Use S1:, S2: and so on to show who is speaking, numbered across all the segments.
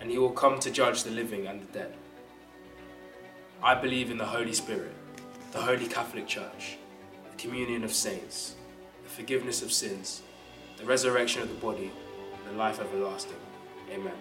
S1: and he will come to judge the living and the dead. I believe in the Holy Spirit, the Holy Catholic Church, the communion of saints, the forgiveness of sins, the resurrection of the body, and the life everlasting. Amen.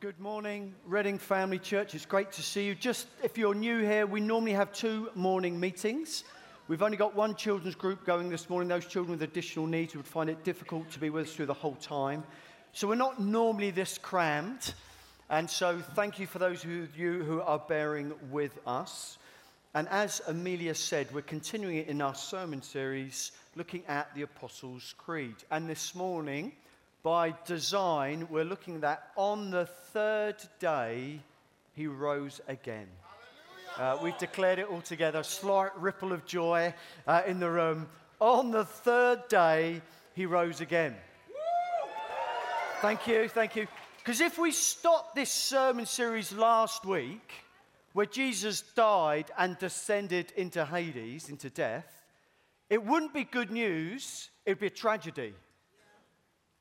S2: Good morning, Reading Family Church. It's great to see you. Just if you're new here, we normally have two morning meetings. We've only got one children's group going this morning. Those children with additional needs would find it difficult to be with us through the whole time. So we're not normally this crammed. And so thank you for those of you who are bearing with us. And as Amelia said, we're continuing it in our sermon series looking at the Apostles' Creed. And this morning, by design, we're looking at on the third day, he rose again. Uh, we've declared it all together, slight ripple of joy uh, in the room. On the third day, he rose again. Thank you, thank you. Because if we stopped this sermon series last week, where Jesus died and descended into Hades, into death, it wouldn't be good news, it'd be a tragedy.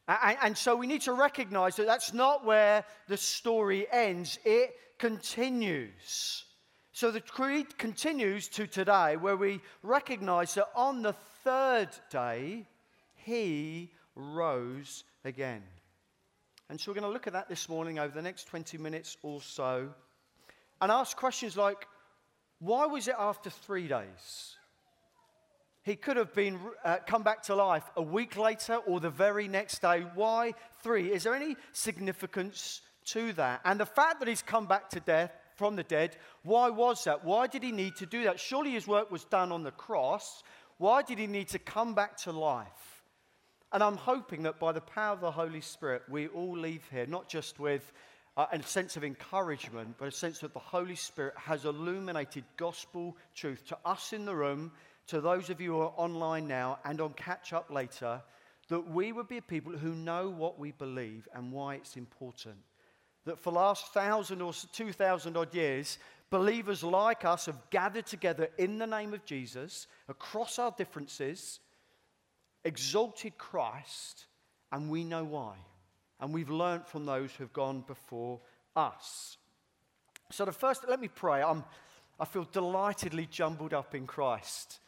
S2: And, and, so we need to recognize that that's not where the story ends, it continues. So the creed continues to today, where we recognize that on the third day, he rose again. And so we're going to look at that this morning over the next 20 minutes or so and ask questions like why was it after three days? He could have been uh, come back to life a week later or the very next day. Why three? Is there any significance to that? And the fact that he's come back to death from the dead, why was that? Why did he need to do that? Surely his work was done on the cross. Why did he need to come back to life? And I'm hoping that by the power of the Holy Spirit, we all leave here not just with uh, a sense of encouragement, but a sense that the Holy Spirit has illuminated gospel truth to us in the room to those of you who are online now and on catch up later that we would be people who know what we believe and why it's important. That for the last thousand or two thousand odd years, believers like us have gathered together in the name of Jesus across our differences, exalted Christ, and we know why. And we've learned from those who have gone before us. So, the first, let me pray. I'm, I feel delightedly jumbled up in Christ.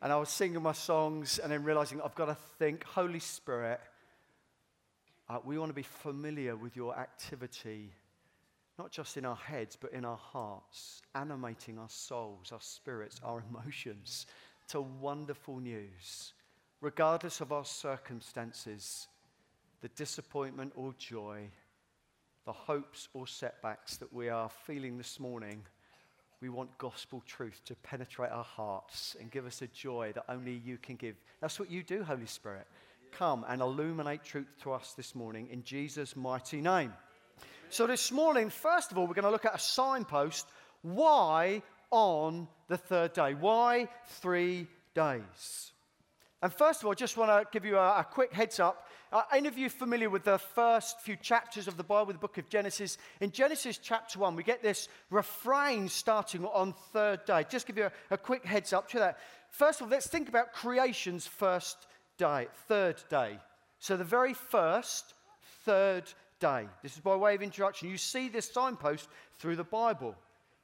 S2: And I was singing my songs and then realizing I've got to think, Holy Spirit, uh, we want to be familiar with your activity, not just in our heads, but in our hearts, animating our souls, our spirits, our emotions to wonderful news, regardless of our circumstances, the disappointment or joy, the hopes or setbacks that we are feeling this morning. We want gospel truth to penetrate our hearts and give us a joy that only you can give. That's what you do, Holy Spirit. Come and illuminate truth to us this morning in Jesus' mighty name. So, this morning, first of all, we're going to look at a signpost. Why on the third day? Why three days? And first of all, I just want to give you a, a quick heads up are any of you familiar with the first few chapters of the Bible, the book of Genesis? In Genesis chapter 1, we get this refrain starting on third day. Just give you a, a quick heads up to that. First of all, let's think about creation's first day, third day. So the very first, third day. This is by way of introduction. You see this signpost through the Bible.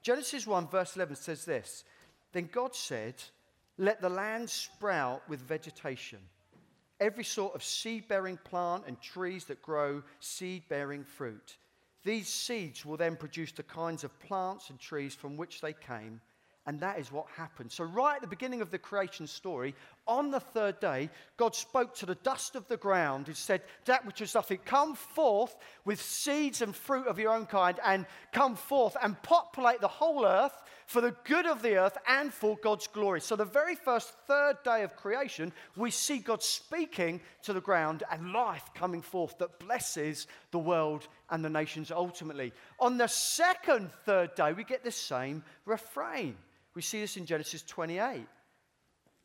S2: Genesis 1, verse 11 says this Then God said, Let the land sprout with vegetation every sort of seed bearing plant and trees that grow seed bearing fruit. These seeds will then produce the kinds of plants and trees from which they came, And that is what happened. So, right at the beginning of the creation story, on the third day, God spoke to the dust of the ground. He said, That which is nothing, come forth with seeds and fruit of your own kind, and come forth and populate the whole earth for the good of the earth and for God's glory. So, the very first third day of creation, we see God speaking to the ground and life coming forth that blesses the world and the nations ultimately. On the second third day, we get the same refrain. We see this in Genesis 28.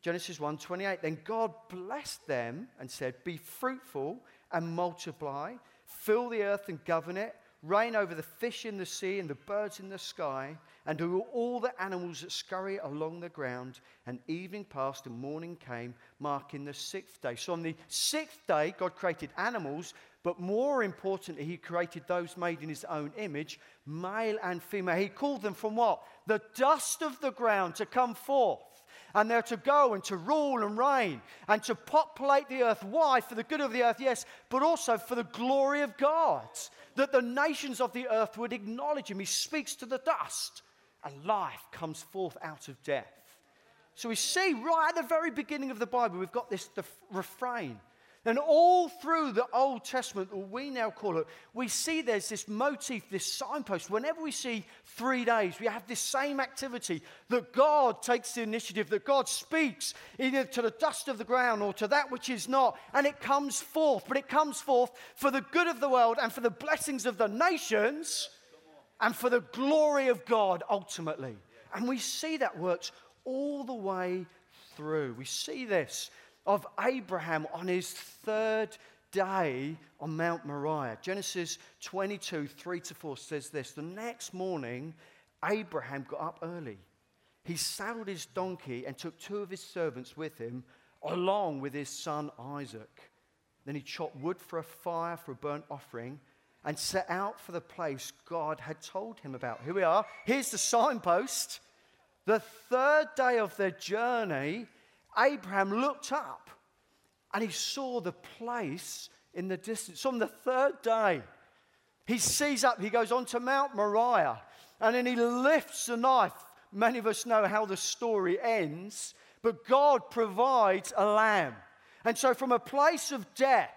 S2: Genesis 1:28 Then God blessed them and said, "Be fruitful and multiply, fill the earth and govern it, reign over the fish in the sea and the birds in the sky, and over all the animals that scurry along the ground." And evening passed and morning came, marking the sixth day. So on the sixth day, God created animals, but more importantly, He created those made in His own image, male and female. He called them from what? the dust of the ground to come forth. And they're to go and to rule and reign and to populate the earth. Why? For the good of the earth, yes, but also for the glory of God. That the nations of the earth would acknowledge him. He speaks to the dust, and life comes forth out of death. So we see right at the very beginning of the Bible, we've got this the refrain and all through the Old Testament, or we now call it, we see there's this motif, this signpost. Whenever we see three days, we have this same activity that God takes the initiative, that God speaks either to the dust of the ground or to that which is not, and it comes forth. But it comes forth for the good of the world and for the blessings of the nations and for the glory of God ultimately. And we see that works all the way through. We see this of Abraham on his third day on Mount Moriah. Genesis 22, 3 to 4 says this The next morning, Abraham got up early. He saddled his donkey and took two of his servants with him, along with his son Isaac. Then he chopped wood for a fire for a burnt offering and set out for the place God had told him about. Here we are. Here's the signpost. The third day of their journey, Abraham looked up and he saw the place in the distance. On the third day, he sees up, he goes on to Mount Moriah, and then he lifts the knife. Many of us know how the story ends, but God provides a lamb. And so, from a place of death,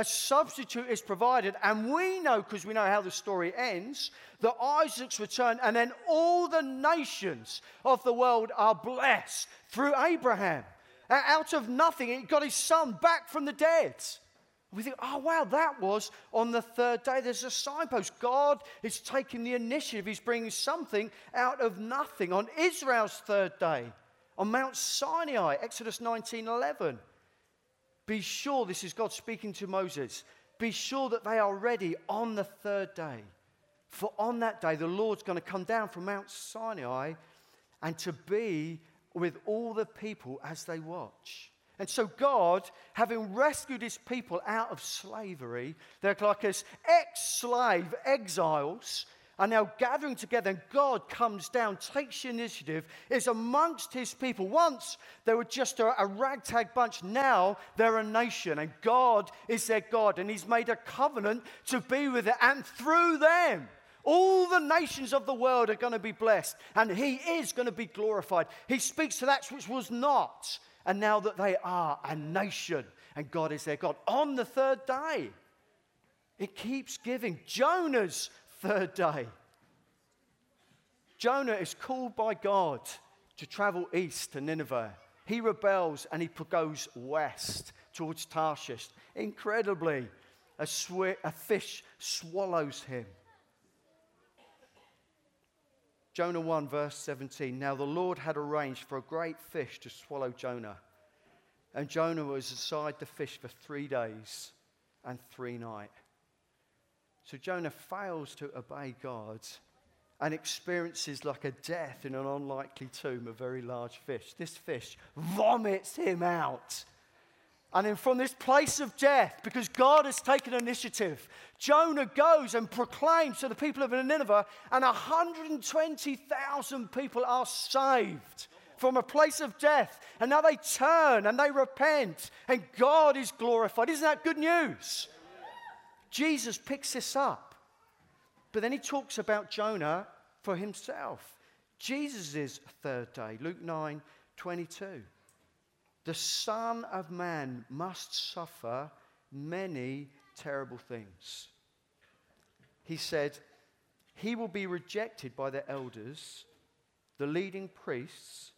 S2: a substitute is provided, and we know, because we know how the story ends, that Isaac's return, and then all the nations of the world are blessed through Abraham. Out of nothing, he got his son back from the dead. We think, oh, wow, that was on the third day. There's a signpost. God is taking the initiative. He's bringing something out of nothing. On Israel's third day, on Mount Sinai, Exodus 19 11. Be sure, this is God speaking to Moses, be sure that they are ready on the third day. For on that day, the Lord's going to come down from Mount Sinai and to be with all the people as they watch. And so, God, having rescued his people out of slavery, they're like us ex slave exiles are now gathering together, and God comes down, takes the initiative, is amongst his people. Once they were just a, a, ragtag bunch, now they're a nation, and God is their God, and he's made a covenant to be with it, and through them. All the nations of the world are going to be blessed, and he is going to be glorified. He speaks to that which was not, and now that they are a nation, and God is their God. On the third day, it keeps giving. Jonah's third day. Jonah is called by God to travel east to Nineveh. He rebels and he goes west towards Tarshish. Incredibly, a, sw- a fish swallows him. Jonah 1, verse 17. Now the Lord had arranged for a great fish to swallow Jonah. And Jonah was aside the fish for three days and three nights. So Jonah fails to obey God and experiences like a death in an unlikely tomb, a very large fish. This fish vomits him out. And then from this place of death, because God has taken initiative, Jonah goes and proclaims to the people of Nineveh, and 120,000 people are saved from a place of death. And now they turn and they repent, and God is glorified. Isn't that good news? Jesus picks this up. But then he talks about Jonah for himself. Jesus' third day, Luke 9 22. The Son of Man must suffer many terrible things. He said, He will be rejected by the elders, the leading priests,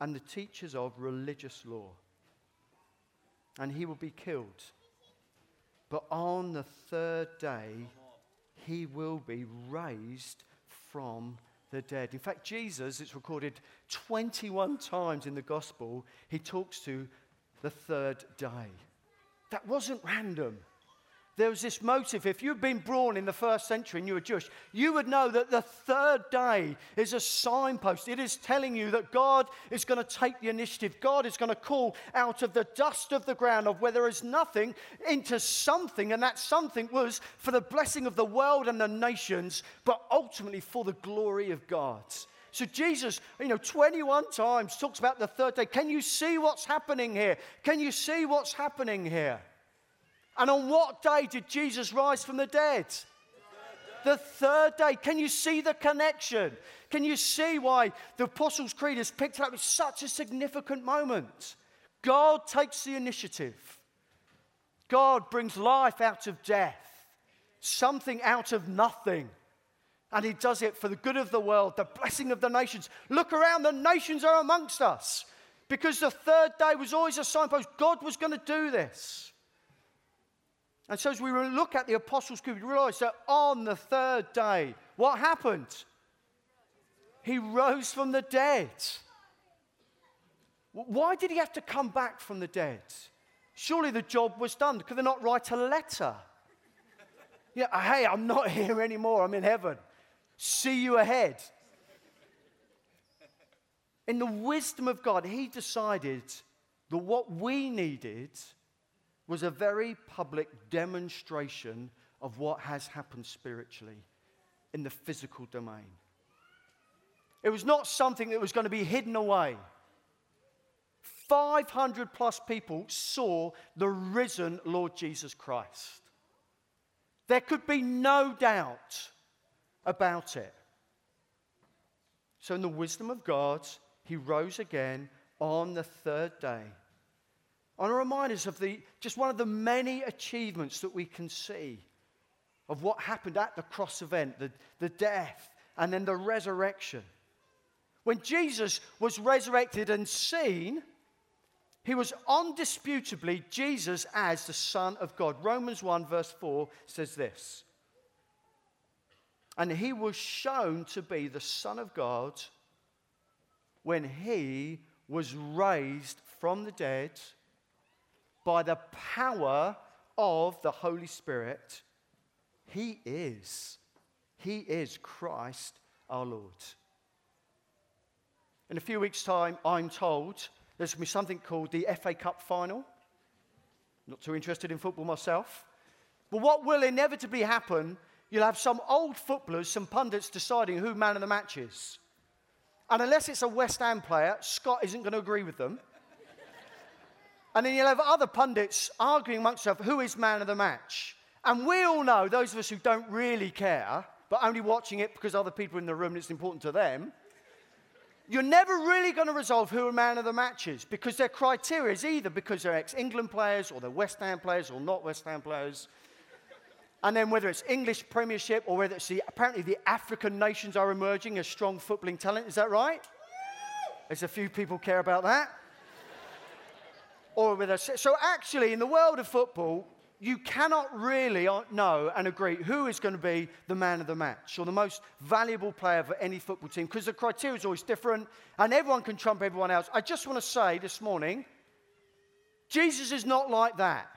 S2: and the teachers of religious law. And he will be killed. But on the third day, he will be raised from the dead. In fact, Jesus, it's recorded 21 times in the gospel, he talks to the third day. That wasn't random there was this motif. If you'd been born in the first century and you were Jewish, you would know that the third day is a signpost. It is telling you that God is going to take the initiative. God is going to call out of the dust of the ground of where there is nothing into something. And that something was for the blessing of the world and the nations, but ultimately for the glory of God. So Jesus, you know, 21 times talks about the third day. Can you see what's happening here? Can you see what's happening here? And on what day did Jesus rise from the dead? The third day. Can you see the connection? Can you see why the Apostles' Creed has picked it up? It's such a significant moment. God takes the initiative. God brings life out of death, something out of nothing. And He does it for the good of the world, the blessing of the nations. Look around, the nations are amongst us. Because the third day was always a signpost. God was going to do this. And so, as we look at the Apostles' Creed, we realize that on the third day, what happened? He rose from the dead. Why did he have to come back from the dead? Surely the job was done. Could they not write a letter? Yeah, uh, hey, I'm not here anymore. I'm in heaven. See you ahead. In the wisdom of God, he decided that what we needed was a very public demonstration of what has happened spiritually in the physical domain. It was not something that was going to be hidden away. 500 plus people saw the risen Lord Jesus Christ. There could be no doubt about it. So, in the wisdom of God, he rose again on the third day. I want to remind us of the, just one of the many achievements that we can see of what happened at the cross event, the, the death, and then the resurrection. When Jesus was resurrected and seen, he was undisputably Jesus as the Son of God. Romans 1, verse 4 says this And he was shown to be the Son of God when he was raised from the dead by the power of the Holy Spirit. He is. He is Christ our Lord. In a few weeks' time, I'm told there's going to be something called the FA Cup final. Not too interested in football myself. But what will inevitably happen, you'll have some old footballers, some pundits deciding who man of the match is. And unless it's a West Ham player, Scott isn't going to agree with them. And then you'll have other pundits arguing amongst themselves who is man of the match. And we all know, those of us who don't really care, but only watching it because other people in the room and it's important to them, you're never really going to resolve who a man of the match is because their criteria is either because they're ex England players or they're West Ham players or not West Ham players. And then whether it's English Premiership or whether it's the, apparently the African nations are emerging as strong footballing talent. Is that right? There's a few people care about that or with us. So, actually, in the world of football, you cannot really uh, know and agree who is going to be the man of the match or the most valuable player for any football team because the criteria is always different and everyone can trump everyone else. I just want to say this morning Jesus is not like that.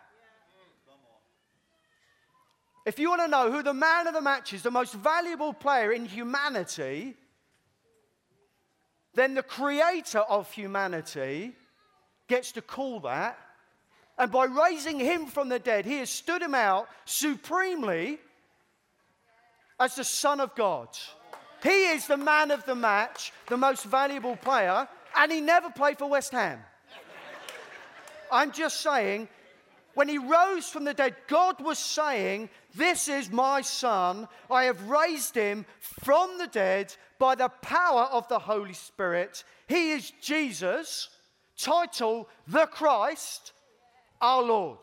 S2: If you want to know who the man of the match is, the most valuable player in humanity, then the creator of humanity gets to call that. And by raising him from the dead, he has stood him out supremely as the Son of God. He is the man of the match, the most valuable player, and he never played for West Ham. I'm just saying, when he rose from the dead, God was saying, This is my son. I have raised him from the dead by the power of the Holy Spirit. He is Jesus, title, the Christ, our Lord.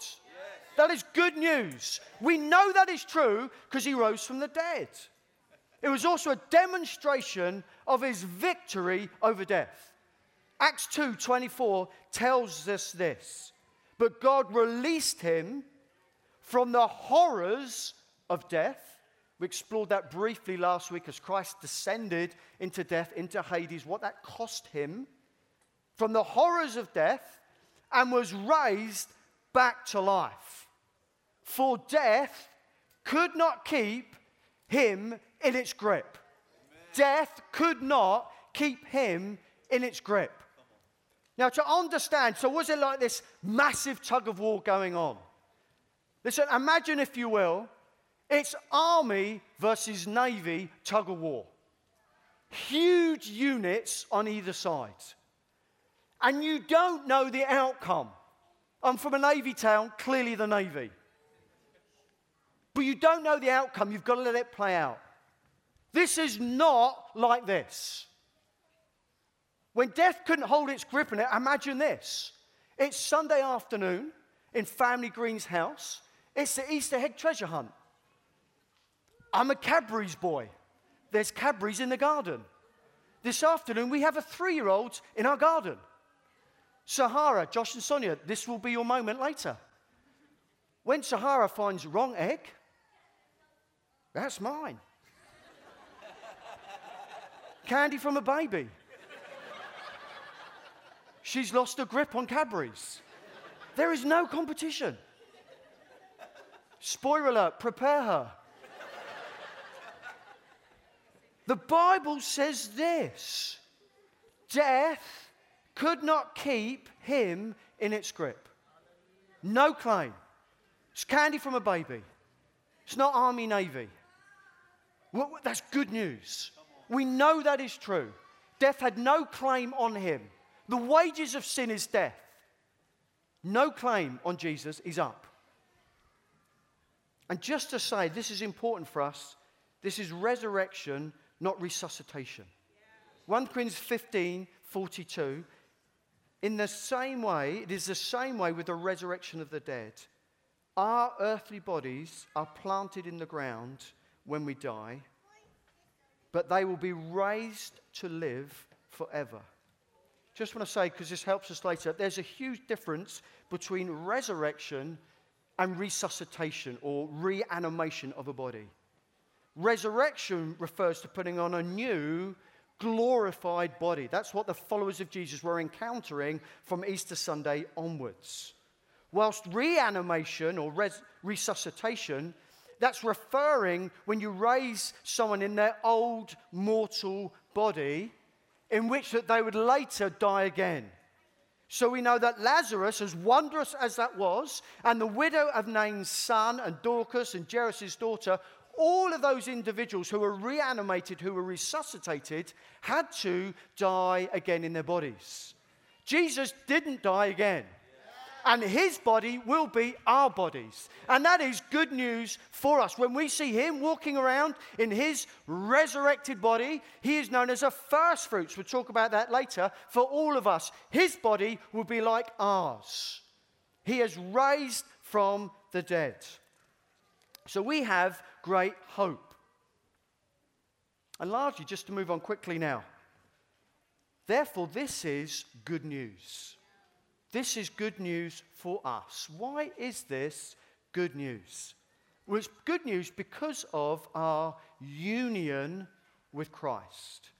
S2: That is good news. We know that is true because he rose from the dead. It was also a demonstration of his victory over death. Acts 2 24 tells us this. But God released him from the horrors of death. We explored that briefly last week as Christ descended into death, into Hades, what that cost him. From the horrors of death and was raised back to life. For death could not keep him in its grip. Amen. Death could not keep him in its grip. Now, to understand, so was it like this massive tug of war going on? Listen, imagine, if you will, it's army versus navy tug of war. Huge units on either side. And you don't know the outcome. I'm from a navy town, clearly the navy. But you don't know the outcome, you've got to let it play out. This is not like this. When death couldn't hold its grip on it, imagine this. It's Sunday afternoon in Family Green's house. It's the Easter egg treasure hunt. I'm a Cadbury's boy. There's Cadbury's in the garden. This afternoon, we have a three year old in our garden. Sahara, Josh and Sonia, this will be your moment later. When Sahara finds wrong egg, that's mine. Candy from a baby. She's lost her grip on Cadbury's. There is no competition. Spoiler alert, prepare her. The Bible says this death could not keep him in its grip. No claim. It's candy from a baby. It's not Army Navy. Well, that's good news. We know that is true. Death had no claim on him. The wages of sin is death. No claim on Jesus is up. And just to say, this is important for us this is resurrection, not resuscitation. 1 Corinthians 15 42. In the same way, it is the same way with the resurrection of the dead. Our earthly bodies are planted in the ground when we die, but they will be raised to live forever. Just want to say, because this helps us later, there's a huge difference between resurrection and resuscitation or reanimation of a body. Resurrection refers to putting on a new, glorified body. That's what the followers of Jesus were encountering from Easter Sunday onwards. Whilst reanimation or res- resuscitation, that's referring when you raise someone in their old mortal body in which that they would later die again. So we know that Lazarus, as wondrous as that was, and the widow of Nain's son, and Dorcas and Jairus' daughter, all of those individuals who were reanimated, who were resuscitated, had to die again in their bodies. Jesus didn't die again and his body will be our bodies. And that is good news for us. When we see him walking around in his resurrected body, he is known as a first fruits. We'll talk about that later. For all of us, his body will be like ours. He is raised from the dead. So we have great hope. And largely, just to move on quickly now. Therefore, this is good news. This is good news for us. Why is this good news? Well, it's good news because of our union with Christ.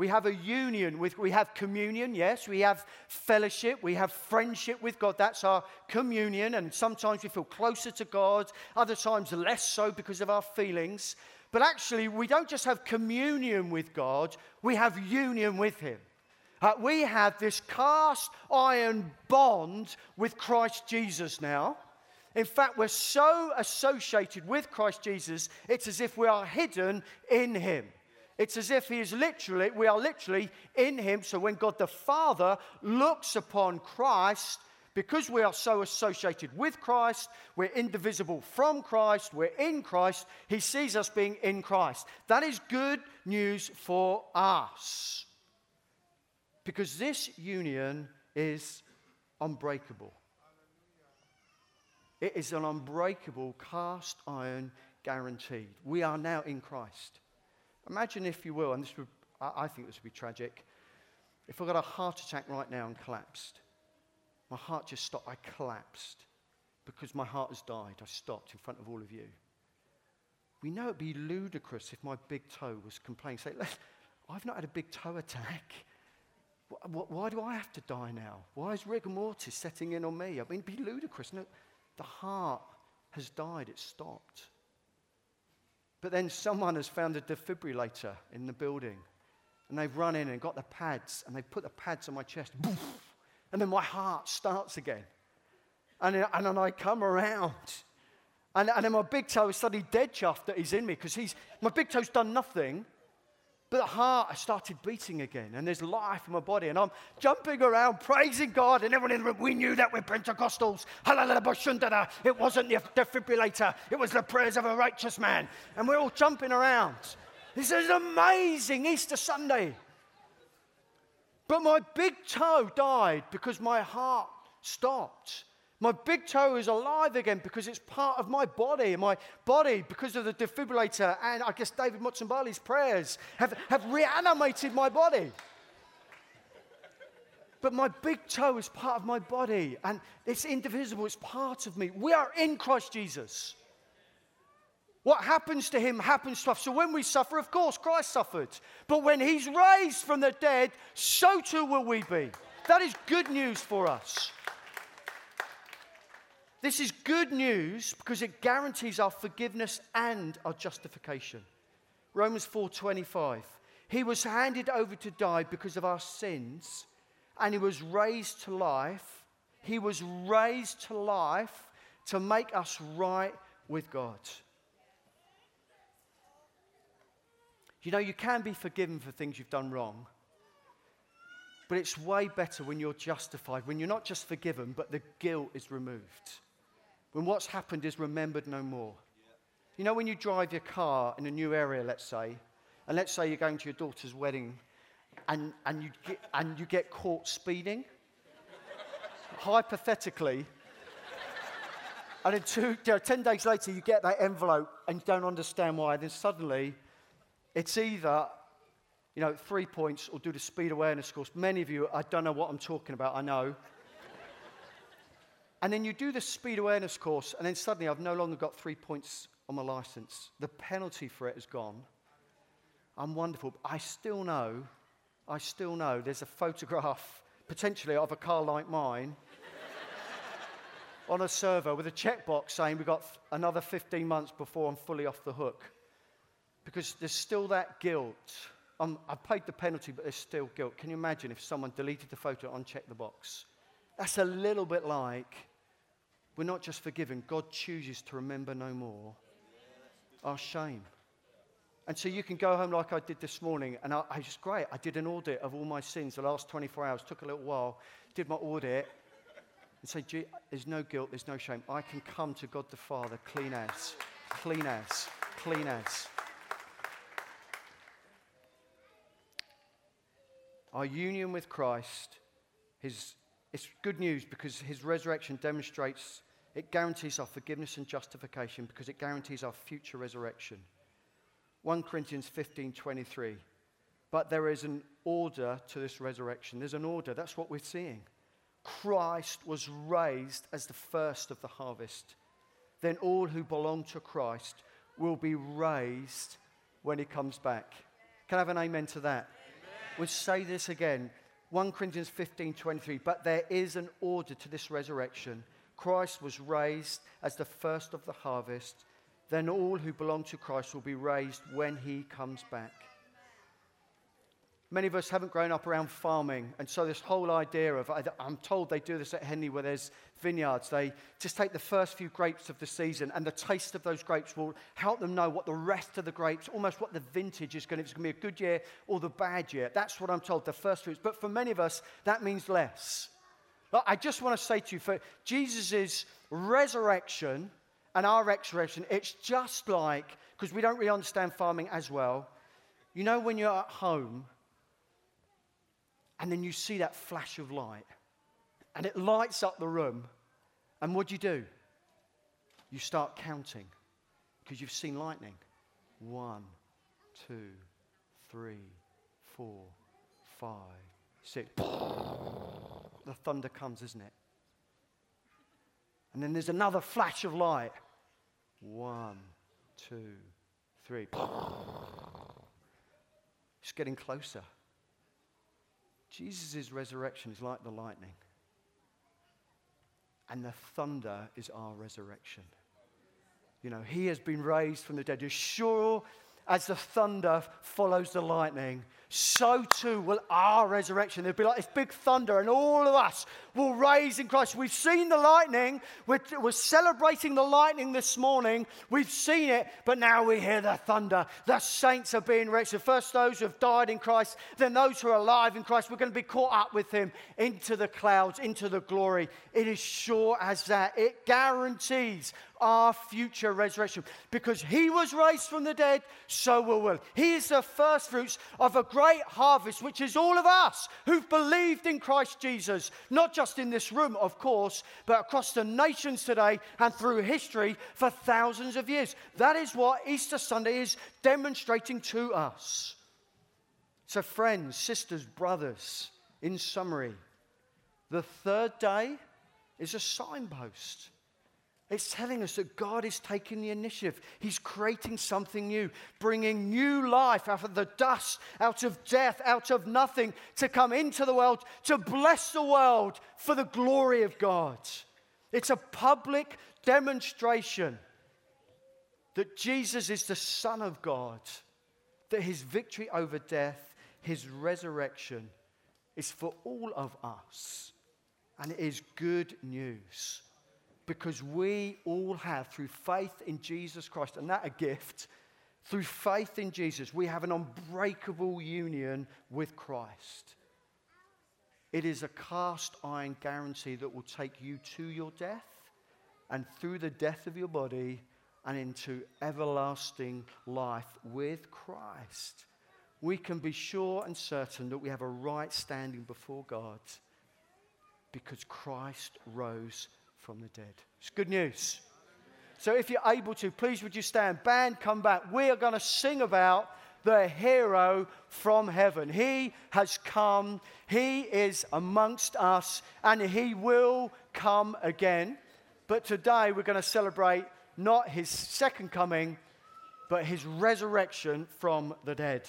S2: We have a union with, we have communion, yes. We have fellowship. We have friendship with God. That's our communion. And sometimes we feel closer to God, other times less so because of our feelings. But actually, we don't just have communion with God, we have union with Him. Uh, we have this cast iron bond with Christ Jesus now. In fact, we're so associated with Christ Jesus, it's as if we are hidden in Him. It's as if He is literally, we are literally in Him. So when God the Father looks upon Christ, because we are so associated with Christ, we're indivisible from Christ, we're in Christ, He sees us being in Christ. That is good news for us. Because this union is unbreakable. It is an unbreakable cast iron guaranteed. We are now in Christ. Imagine, if you will, and this would, I think this would be tragic, if I got a heart attack right now and collapsed. My heart just stopped. I collapsed because my heart has died. I stopped in front of all of you. We know it'd be ludicrous if my big toe was complaining, say, I've not had a big toe attack. Why do I have to die now? Why is rigor mortis setting in on me? I mean, it'd be ludicrous. No, the heart has died, it's stopped. But then someone has found a defibrillator in the building, and they've run in and got the pads, and they've put the pads on my chest, and then my heart starts again. And, uh, and then I come around, and, and then my big toe is suddenly dead chuffed that he's in me because he's, my big toe's done nothing. But the heart has started beating again, and there's life in my body, and I'm jumping around, praising God, and everyone in the room, we knew that we're Pentecostals. It wasn't the defibrillator, it was the prayers of a righteous man. And we're all jumping around. This is amazing Easter Sunday. But my big toe died because my heart stopped. My big toe is alive again because it's part of my body. My body, because of the defibrillator and I guess David Motsenbali's prayers, have, have reanimated my body. But my big toe is part of my body and it's indivisible, it's part of me. We are in Christ Jesus. What happens to him happens to us. So when we suffer, of course, Christ suffered. But when he's raised from the dead, so too will we be. That is good news for us. This is good news because it guarantees our forgiveness and our justification. Romans 4:25. He was handed over to die because of our sins and he was raised to life. He was raised to life to make us right with God. You know, you can be forgiven for things you've done wrong. But it's way better when you're justified, when you're not just forgiven, but the guilt is removed when what's happened is remembered no more. You know, when you drive your car in a new area, let's say, and let's say you're going to your daughter's wedding and, and, you, get, and you get caught speeding, hypothetically, and then two, you know, 10 days later you get that envelope and you don't understand why, then suddenly it's either you know, three points or do the speed awareness course. Many of you, I don't know what I'm talking about, I know. And then you do the speed awareness course, and then suddenly I've no longer got three points on my license. The penalty for it is gone. I'm wonderful. I still know, I still know there's a photograph potentially of a car like mine on a server with a checkbox saying we've got another 15 months before I'm fully off the hook. Because there's still that guilt. Um, i have paid the penalty, but there's still guilt. Can you imagine if someone deleted the photo and unchecked the box? That's a little bit like we're not just forgiven, God chooses to remember no more our shame. And so you can go home like I did this morning, and I, I was great. I did an audit of all my sins the last 24 hours, took a little while, did my audit, and say, there's no guilt, there's no shame. I can come to God the Father clean as, clean as, clean as. Our union with Christ, his, it's good news because his resurrection demonstrates it guarantees our forgiveness and justification because it guarantees our future resurrection. 1 Corinthians 15 23. But there is an order to this resurrection. There's an order. That's what we're seeing. Christ was raised as the first of the harvest. Then all who belong to Christ will be raised when he comes back. Can I have an amen to that? Amen. We'll say this again. 1 Corinthians 15 23. But there is an order to this resurrection. Christ was raised as the first of the harvest, then all who belong to Christ will be raised when he comes back. Many of us haven't grown up around farming, and so this whole idea of I'm told they do this at Henley where there's vineyards. They just take the first few grapes of the season, and the taste of those grapes will help them know what the rest of the grapes, almost what the vintage is going to, it's going to be a good year or the bad year. That's what I'm told, the first fruits. But for many of us, that means less. Look, I just want to say to you, for Jesus' resurrection and our resurrection, it's just like, because we don't really understand farming as well. You know, when you're at home and then you see that flash of light and it lights up the room, and what do you do? You start counting because you've seen lightning. One, two, three, four, five, six. The thunder comes, isn't it? And then there's another flash of light. One, two, three. It's getting closer. Jesus' resurrection is like the lightning. And the thunder is our resurrection. You know, he has been raised from the dead. As sure as the thunder follows the lightning, so too will our resurrection. There'll be like this big thunder, and all of us will raise in Christ. We've seen the lightning. We're, we're, celebrating the lightning this morning. We've seen it, but now we hear the thunder. The saints are being raised. First, those who have died in Christ, then those who are alive in Christ. We're going to be caught up with Him into the clouds, into the glory. It is sure as that. It guarantees our future resurrection. Because he was raised from the dead, so will we. He is the first fruits of a great harvest, which is all of us who've believed in Christ Jesus, not just in this room, of course, but across the nations today and through history for thousands of years. That is what Easter Sunday is demonstrating to us. So, friends, sisters, brothers, in summary, the third day is a signpost. It's telling us that God is taking the initiative. He's creating something new, bringing new life out of the dust, out of death, out of nothing, to come into the world, to bless the world for the glory of God. It's a public demonstration that Jesus is the Son of God, that his victory over death, his resurrection, is for all of us. And it is good news because we all have, through faith in Jesus Christ, and that a gift, through faith in Jesus, we have an unbreakable union with Christ. It is a cast iron guarantee that will take you to your death and through the death of your body and into everlasting life with Christ. We can be sure and certain that we have a right standing before God because Christ rose from the dead. It's good news. So if you're able to, please would you stand? Band, come back. We are going to sing about the hero from heaven. He has come, He is amongst us, and He will come again. But today we're going to celebrate not His second coming, but His resurrection from the dead.